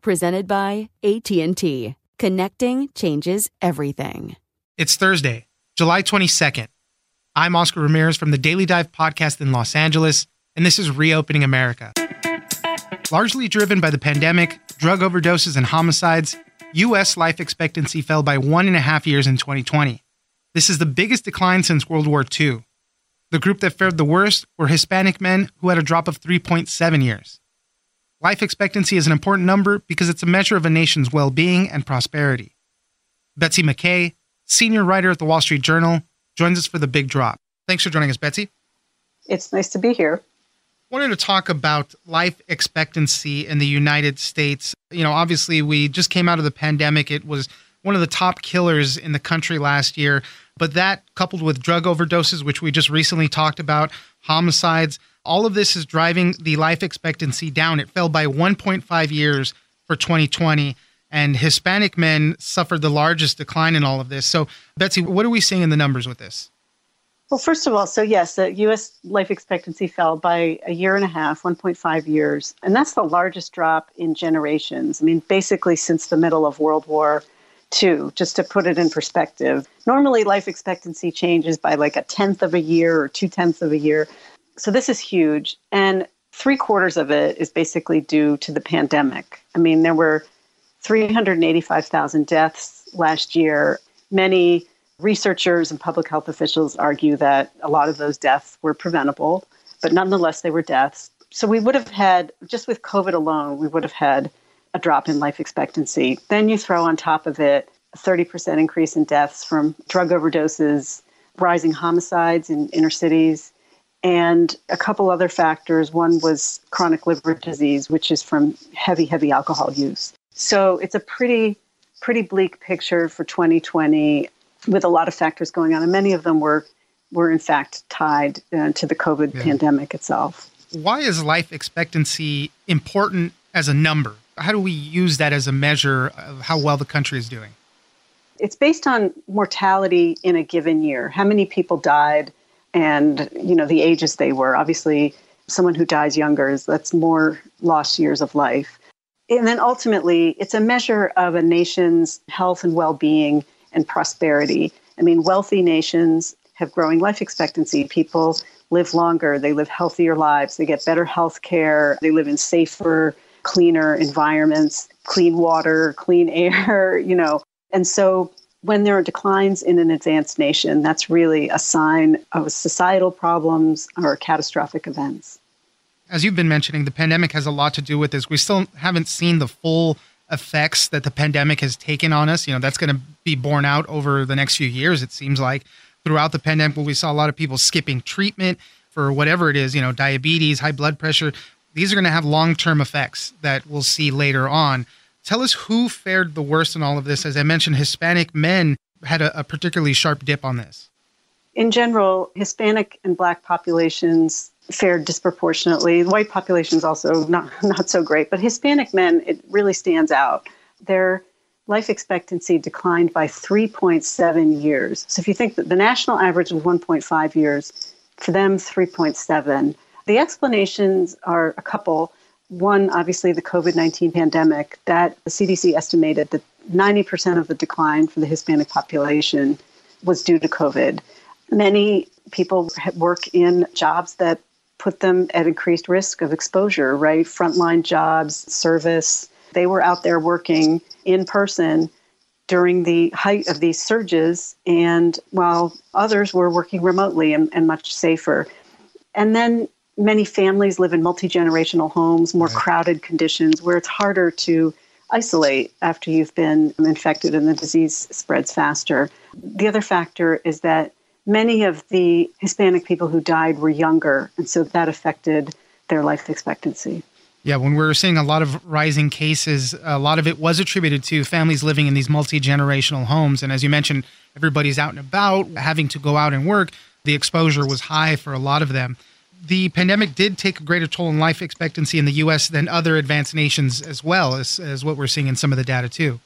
presented by AT&T. Connecting changes everything. It's Thursday, July 22nd. I'm Oscar Ramirez from the Daily Dive podcast in Los Angeles, and this is Reopening America. Largely driven by the pandemic, drug overdoses, and homicides, U.S. life expectancy fell by one and a half years in 2020. This is the biggest decline since World War II. The group that fared the worst were Hispanic men who had a drop of 3.7 years. Life expectancy is an important number because it's a measure of a nation's well being and prosperity. Betsy McKay, senior writer at the Wall Street Journal, joins us for the big drop. Thanks for joining us, Betsy. It's nice to be here. Wanted to talk about life expectancy in the United States. You know, obviously, we just came out of the pandemic. It was one of the top killers in the country last year. But that, coupled with drug overdoses, which we just recently talked about, homicides, all of this is driving the life expectancy down. It fell by 1.5 years for 2020, and Hispanic men suffered the largest decline in all of this. So, Betsy, what are we seeing in the numbers with this? Well, first of all, so yes, the U.S. life expectancy fell by a year and a half, 1.5 years. And that's the largest drop in generations. I mean, basically since the middle of World War II, just to put it in perspective. Normally, life expectancy changes by like a tenth of a year or two tenths of a year. So this is huge. And three quarters of it is basically due to the pandemic. I mean, there were 385,000 deaths last year. Many researchers and public health officials argue that a lot of those deaths were preventable, but nonetheless, they were deaths. So we would have had, just with COVID alone, we would have had a drop in life expectancy. Then you throw on top of it a 30% increase in deaths from drug overdoses, rising homicides in inner cities, and a couple other factors. One was chronic liver disease, which is from heavy, heavy alcohol use. So it's a pretty, pretty bleak picture for 2020 with a lot of factors going on, and many of them were were in fact tied uh, to the COVID yeah. pandemic itself. Why is life expectancy important as a number? How do we use that as a measure of how well the country is doing? It's based on mortality in a given year. How many people died and you know the ages they were. Obviously, someone who dies younger is that's more lost years of life. And then ultimately, it's a measure of a nation's health and well-being and prosperity. I mean, wealthy nations have growing life expectancy. People live longer, they live healthier lives, they get better health care, they live in safer, cleaner environments, clean water, clean air, you know. And so when there are declines in an advanced nation, that's really a sign of societal problems or catastrophic events. As you've been mentioning, the pandemic has a lot to do with this. We still haven't seen the full effects that the pandemic has taken on us. You know, that's going to be borne out over the next few years, it seems like. Throughout the pandemic, we saw a lot of people skipping treatment for whatever it is, you know, diabetes, high blood pressure. These are going to have long term effects that we'll see later on. Tell us who fared the worst in all of this. As I mentioned, Hispanic men had a, a particularly sharp dip on this. In general, Hispanic and Black populations fared disproportionately. White population is also not, not so great, but Hispanic men, it really stands out. Their life expectancy declined by 3.7 years. So if you think that the national average was 1.5 years, for them, 3.7. The explanations are a couple. One, obviously, the COVID 19 pandemic, that the CDC estimated that 90% of the decline for the Hispanic population was due to COVID. Many people work in jobs that put them at increased risk of exposure, right? Frontline jobs, service. They were out there working in person during the height of these surges, and while others were working remotely and, and much safer. And then many families live in multi generational homes, more right. crowded conditions where it's harder to isolate after you've been infected and the disease spreads faster. The other factor is that many of the Hispanic people who died were younger, and so that affected their life expectancy. Yeah, when we are seeing a lot of rising cases, a lot of it was attributed to families living in these multi generational homes. And as you mentioned, everybody's out and about, having to go out and work. The exposure was high for a lot of them. The pandemic did take a greater toll on life expectancy in the US than other advanced nations as well, as, as what we're seeing in some of the data too.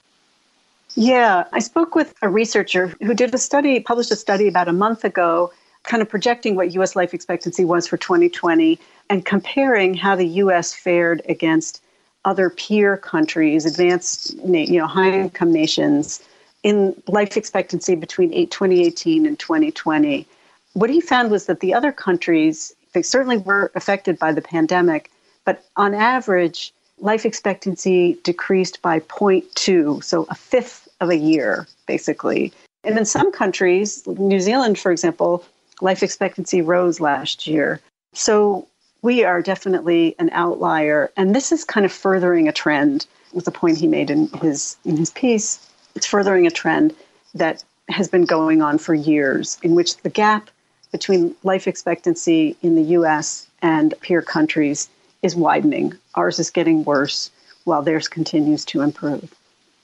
Yeah, I spoke with a researcher who did a study, published a study about a month ago, kind of projecting what US life expectancy was for 2020 and comparing how the US fared against other peer countries, advanced, you know, high income nations in life expectancy between 2018 and 2020. What he found was that the other countries, they certainly were affected by the pandemic, but on average, life expectancy decreased by 0.2, so a fifth of a year, basically. And in some countries, New Zealand, for example, life expectancy rose last year. So we are definitely an outlier. And this is kind of furthering a trend, was the point he made in his in his piece. It's furthering a trend that has been going on for years, in which the gap between life expectancy in the US and peer countries is widening. Ours is getting worse while theirs continues to improve.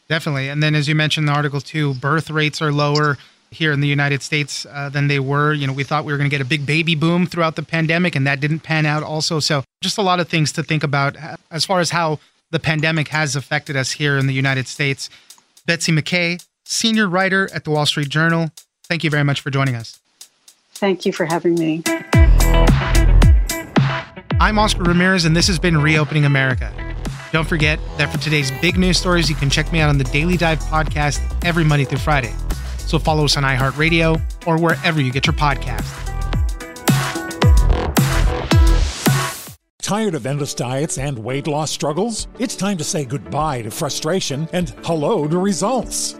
Definitely. And then, as you mentioned in the article, too, birth rates are lower here in the United States uh, than they were. You know, we thought we were going to get a big baby boom throughout the pandemic, and that didn't pan out also. So, just a lot of things to think about uh, as far as how the pandemic has affected us here in the United States. Betsy McKay, senior writer at the Wall Street Journal, thank you very much for joining us. Thank you for having me. I'm Oscar Ramirez, and this has been Reopening America. Don't forget that for today's big news stories, you can check me out on the Daily Dive podcast every Monday through Friday. So follow us on iHeartRadio or wherever you get your podcast. Tired of endless diets and weight loss struggles? It's time to say goodbye to frustration and hello to results.